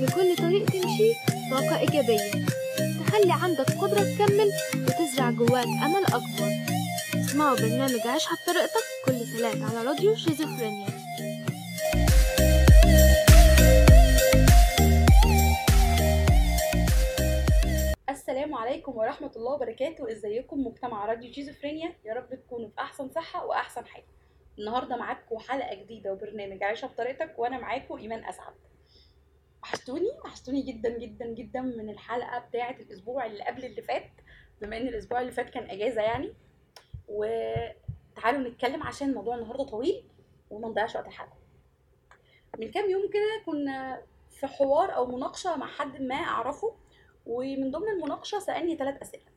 بكل طريق تمشي طاقة إيجابية تخلي عندك قدرة تكمل وتزرع جواك أمل أكبر. اسمعوا برنامج عيشها بطريقتك كل تلات على راديو شيزوفرينيا. السلام عليكم ورحمة الله وبركاته. إزيكم مجتمع راديو شيزوفرينيا؟ يا رب تكونوا في أحسن صحة وأحسن حال. النهاردة معاكم حلقة جديدة وبرنامج عيشها بطريقتك وأنا معاكم إيمان أسعد. وحشتوني وحشتوني جدا جدا جدا من الحلقة بتاعة الأسبوع اللي قبل اللي فات. بما إن الأسبوع اللي فات كان أجازة يعني. وتعالوا نتكلم عشان الموضوع النهاردة طويل وما نضيعش وقت الحلقة. من كام يوم كده كنا في حوار أو مناقشة مع حد ما أعرفه ومن ضمن المناقشة سألني ثلاث أسئلة.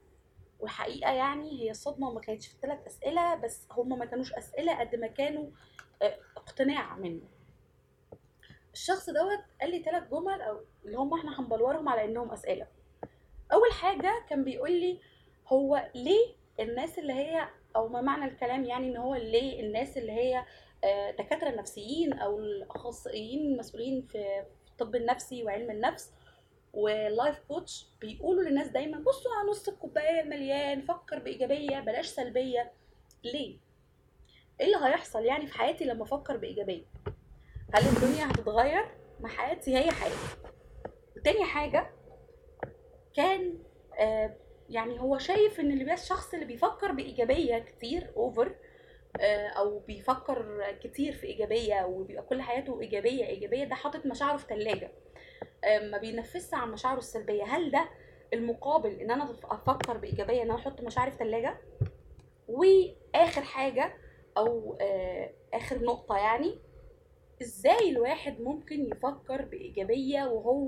والحقيقة يعني هي الصدمة ما كانتش في الثلاث أسئلة بس هم ما كانوش أسئلة قد ما كانوا آه، اقتناع منه. الشخص دوت قال لي ثلاث جمل أو اللي هم إحنا هنبلورهم على إنهم أسئلة. أول حاجة كان بيقول لي هو ليه الناس اللي هي أو ما معنى الكلام يعني إن هو ليه الناس اللي هي آه، دكاترة نفسيين أو الأخصائيين المسؤولين في الطب النفسي وعلم النفس وال life coach بيقولوا للناس دايما بصوا على نص الكوباية المليان فكر بإيجابية بلاش سلبية. ليه؟ إيه اللي هيحصل يعني في حياتي لما أفكر بإيجابية؟ هل الدنيا هتتغير؟ ما حياتي هي حياتي. وتاني حاجة كان آه يعني هو شايف إن اللي الشخص اللي بيفكر بإيجابية كتير اوفر آه أو بيفكر كتير في إيجابية وبيبقى كل حياته إيجابية إيجابية ده حاطط مشاعره في ثلاجه ما بينفذش عن مشاعره السلبية. هل ده المقابل إن أنا أفكر بإيجابية إن أنا أحط مشاعري في ثلاجه وآخر حاجة أو آه، آخر نقطة يعني إزاي الواحد ممكن يفكر بإيجابية وهو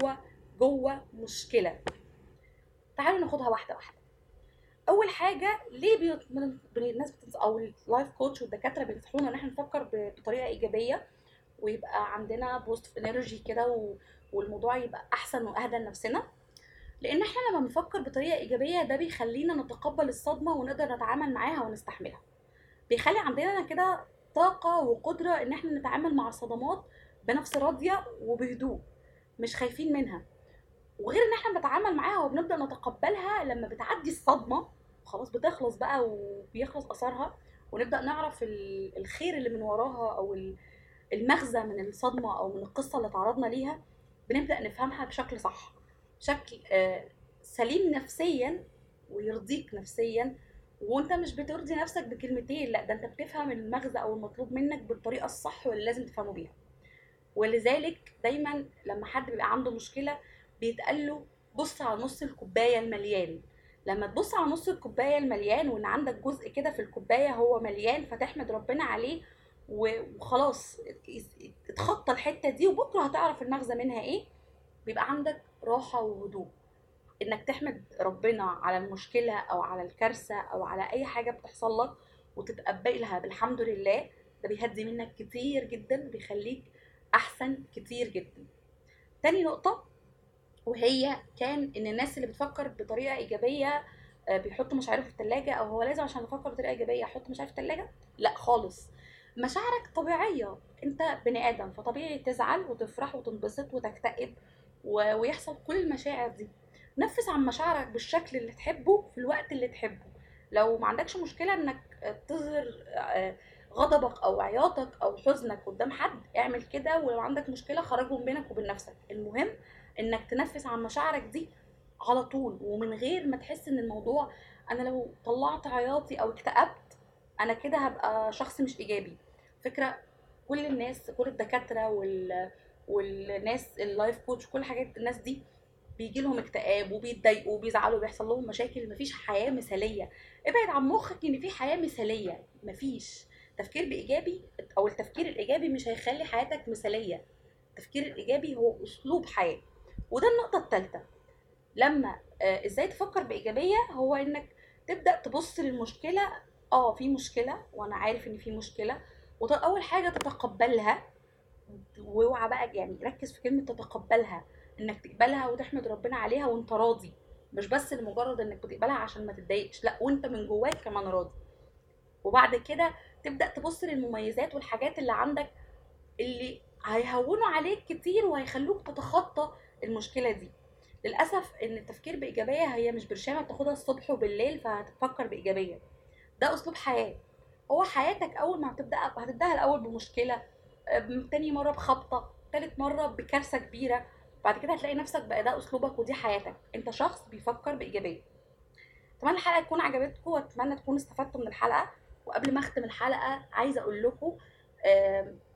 جوه مشكلة؟ تعالوا ناخدها واحدة واحدة. أول حاجة ليه بي... الناس. أو ال life coach والدكاترة بينصحونا إن إحنا نفكر بطريقة إيجابية ويبقى عندنا positive energy كده و... والموضوع يبقى أحسن وأهدى لنفسنا؟ لأن إحنا لما بنفكر بطريقة إيجابية ده بيخلينا نتقبل الصدمة ونقدر نتعامل معاها ونستحملها. بيخلي عندنا كده طاقة وقدرة إن إحنا نتعامل مع الصدمات بنفس راضية وبهدوء مش خايفين منها. وغير إن إحنا بنتعامل معاها وبنبدأ نتقبلها لما بتعدي الصدمة خلاص بتخلص بقى وبيخلص اثرها ونبدأ نعرف ال- الخير اللي من وراها أو ال- المغزى من الصدمة أو من القصة اللي تعرضنا ليها بنبدأ نفهمها بشكل صح بشكل آه، سليم نفسيا ويرضيك نفسيا وانت مش بترضي نفسك بكلمتين لا ده انت بتفهم المغزى أو المطلوب منك بالطريقة الصح واللي لازم تفهمه بيها. ولذلك دايما لما حد بيبقى عنده مشكلة بيتقال له بص على نص الكوباية المليان. لما تبص على نص الكوباية المليان وان عندك جزء كده في الكوباية هو مليان فتحمد ربنا عليه وخلاص اتخطى الحتة دي وبكرة هتعرف المغزى منها إيه بيبقى عندك راحة وهدوء. إنك تحمد ربنا على المشكلة أو على الكارثة أو على أي حاجة بتحصل لك وتتقبلها بالحمد لله ده بيهدي منك كتير جدا بيخليك أحسن كتير جدا. تاني نقطة وهي كان إن الناس اللي بتفكر بطريقة إيجابية آه، بيحطوا مشاعرهم في الثلاجه أو هو لازم عشان أفكر بطريقة إيجابية أحط مشاعري في الثلاجه لأ خالص. مشاعرك طبيعية. أنت بني آدم فطبيعي تزعل وتفرح وتنبسط وتكتئب ويحصل كل المشاعر دي. نفس عن مشاعرك بالشكل اللي تحبه في الوقت اللي تحبه. لو ما عندكش مشكلة إنك تظهر آه، غضبك أو عياطك أو حزنك قدام حد اعمل كده. ولو عندك مشكلة خرجهم بينك وبين نفسك. المهم إنك تنفس عن مشاعرك دي على طول. ومن غير ما تحس إن الموضوع أنا لو طلعت عياطي أو اكتئبت أنا كده هبقى شخص مش إيجابي. فكرة كل الناس كل الدكاترة وال والناس اللايف كوتش كل حاجات الناس دي بيجي لهم اكتئاب وبيتضايقوا وبيزعلوا وبيحصل لهم مشاكل مفيش حياة مثالية. ابعد عن مخك إن في حياة مثالية. مفيش. تفكير بإيجابي أو التفكير الإيجابي مش هيخلي حياتك مثالية. التفكير الإيجابي هو أسلوب حياة. وده النقطة الثالثه لما آه، إزاي تفكر بإيجابية؟ هو إنك تبدأ تبص للمشكلة. آه في مشكلة وأنا عارف إن في مشكلة. واول حاجة تتقبلها. واوعى بقى يعني ركز في كلمة تتقبلها. إنك تقبلها وتحمد ربنا عليها وأنت راضي. مش بس لمجرد إنك بتقبلها عشان ما تتضايقش لأ وأنت من جواك كمان راضي. وبعد كده تبدأ تبص للمميزات والحاجات اللي عندك اللي هيهونوا عليك كتير وهيخلوك تتخطى المشكلة دي. للأسف إن التفكير بإيجابية هي مش برشامة بتاخدها الصبح وبالليل فهتفكر بإيجابية. ده أسلوب حياة. هو حياتك أول ما هتبدأ هتبداها الأول بمشكلة أم، تاني مرة بخبطة تالت مرة بكارثة كبيرة. بعد كده هتلاقي نفسك بقى ده أسلوبك ودي حياتك. أنت شخص بيفكر بإيجابية. أتمنى الحلقة تكون عجبتكم وأتمنى تكونوا استفدتوا من الحلقة. وقبل ما أختم الحلقة عايزة أقول لكم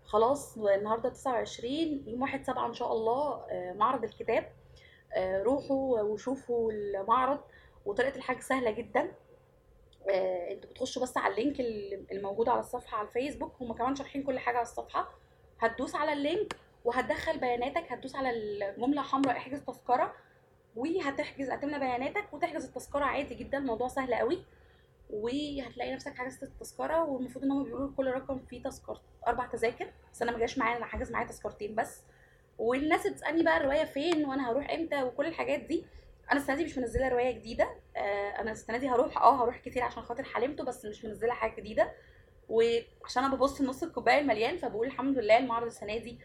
خلاص النهارده 29 يوم 1 7 إن شاء الله آه، معرض الكتاب. آه، روحوا وشوفوا المعرض وطريقة الحجز سهلة جدا. آه، أنتوا بتخشوا بس على ال link ال- الموجود على الصفحة على الفيسبوك. هم كمان شارحين كل حاجة على الصفحة. هتدوس على ال link وهتدخل بياناتك هتدوس على الجملة حمراء احجز تذكرة وهتحجز هتملى بياناتك وتحجز التذكرة عادي جدا الموضوع سهل قوي. وهتلاقي نفسك حجزت التذكرة والمفروض إن هم بيقولوا لكل رقم فيه تذكره أربع تذاكر بس أنا ما جاش معايا أنا حاجز معايا تذكرتين بس. والناس بتسالني بقى الرواية فين وأنا هروح إمتى وكل الحاجات دي. أنا السنة دي مش منزلة رواية جديدة. آه، أنا السنة دي هروح آه هروح كتير عشان خاطر حلمته بس مش منزلة حاجة جديدة. وعشان أنا ببص لنص الكوباية المليان فبقول الحمد لله المعرض السنة دي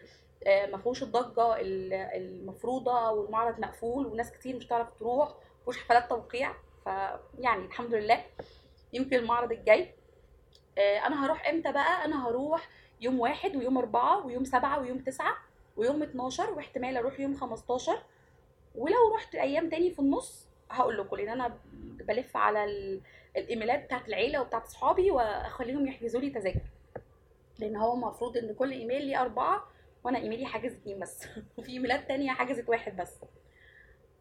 ما فيهوش الضجة ال- المفروضة والمعرض مقفول وناس كتير مش هتعرف تروح ما فيهوش حفلات توقيع فيعني الحمد لله يمكن المعرض الجاي. آه، أنا هروح إمتى بقى؟ أنا هروح يوم واحد ويوم أربعة ويوم سبعة ويوم تسعة ويوم 12 واحتمال أروح يوم 15 ولو رحت أيام تاني في النص هقول لكم لأن أنا بلف على ال- الإيميلات بتاعت العيلة وبتاعت صحابي وأخليهم يحجزوا لي تذاكر. لأن هو المفروض إن كل إيميل ليه أربعة وأنا ايميلي حاجز اتنين بس. وفي ايميلات تانية حجزت واحد بس.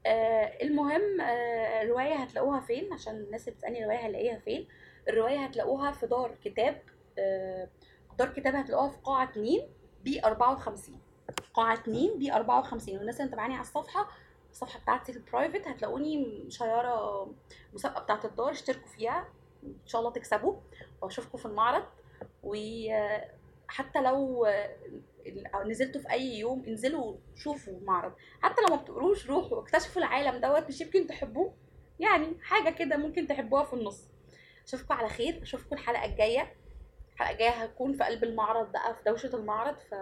آه المهم آه الرواية هتلاقوها فين؟ عشان الناس اللي بتسألني الرواية هلاقيها فين. الرواية هتلاقوها في دار كتاب آه دار كتاب هتلاقوها في قاعة 2 B 54 قاعة 2 B 54 والناس اللي متابعاني على الصفحة الصفحة بتاعتي ال private هتلاقوني م share ة مسابقة بتاعت الدار اشتركوا فيها. إن شاء الله تكسبوا. وأشوفكم في المعرض. وحتى لو نزلتوا في أي يوم انزلوا شوفوا المعرض حتى لو ما بتقروش روحوا اكتشفوا العالم دوت مش يمكن تحبوه. يعني حاجة كده ممكن تحبوها في النص. أشوفكم على خير. أشوفكم الحلقة الجاية. الحلقة الجاية هكون في قلب المعرض بقى في دوشة المعرض. ف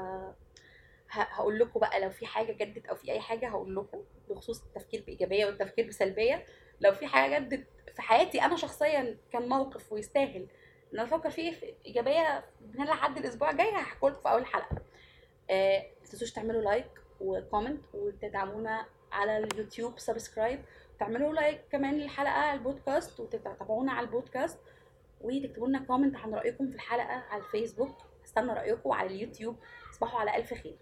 هقول لكم بقى لو في حاجة جدت أو في أي حاجة هقول لكم بخصوص التفكير بإيجابية والتفكير بسلبية. لو في حاجة جدت في حياتي أنا شخصيا كان موقف ويستاهل. إن أنا أفكر فيه في إيجابية من هنا لحد الأسبوع الجاي هحكي لكم في أول حلقة. آه، ما تنسوش تعملوا like و comment وتدعمونا على اليوتيوب subscribe تعملوا like كمان للحلقة على البودكاست وتتابعونا على البودكاست وتكتبوا لنا comment عن رأيكم في الحلقة على الفيسبوك. استنى رأيكم على اليوتيوب. تصبحوا على ألف خير.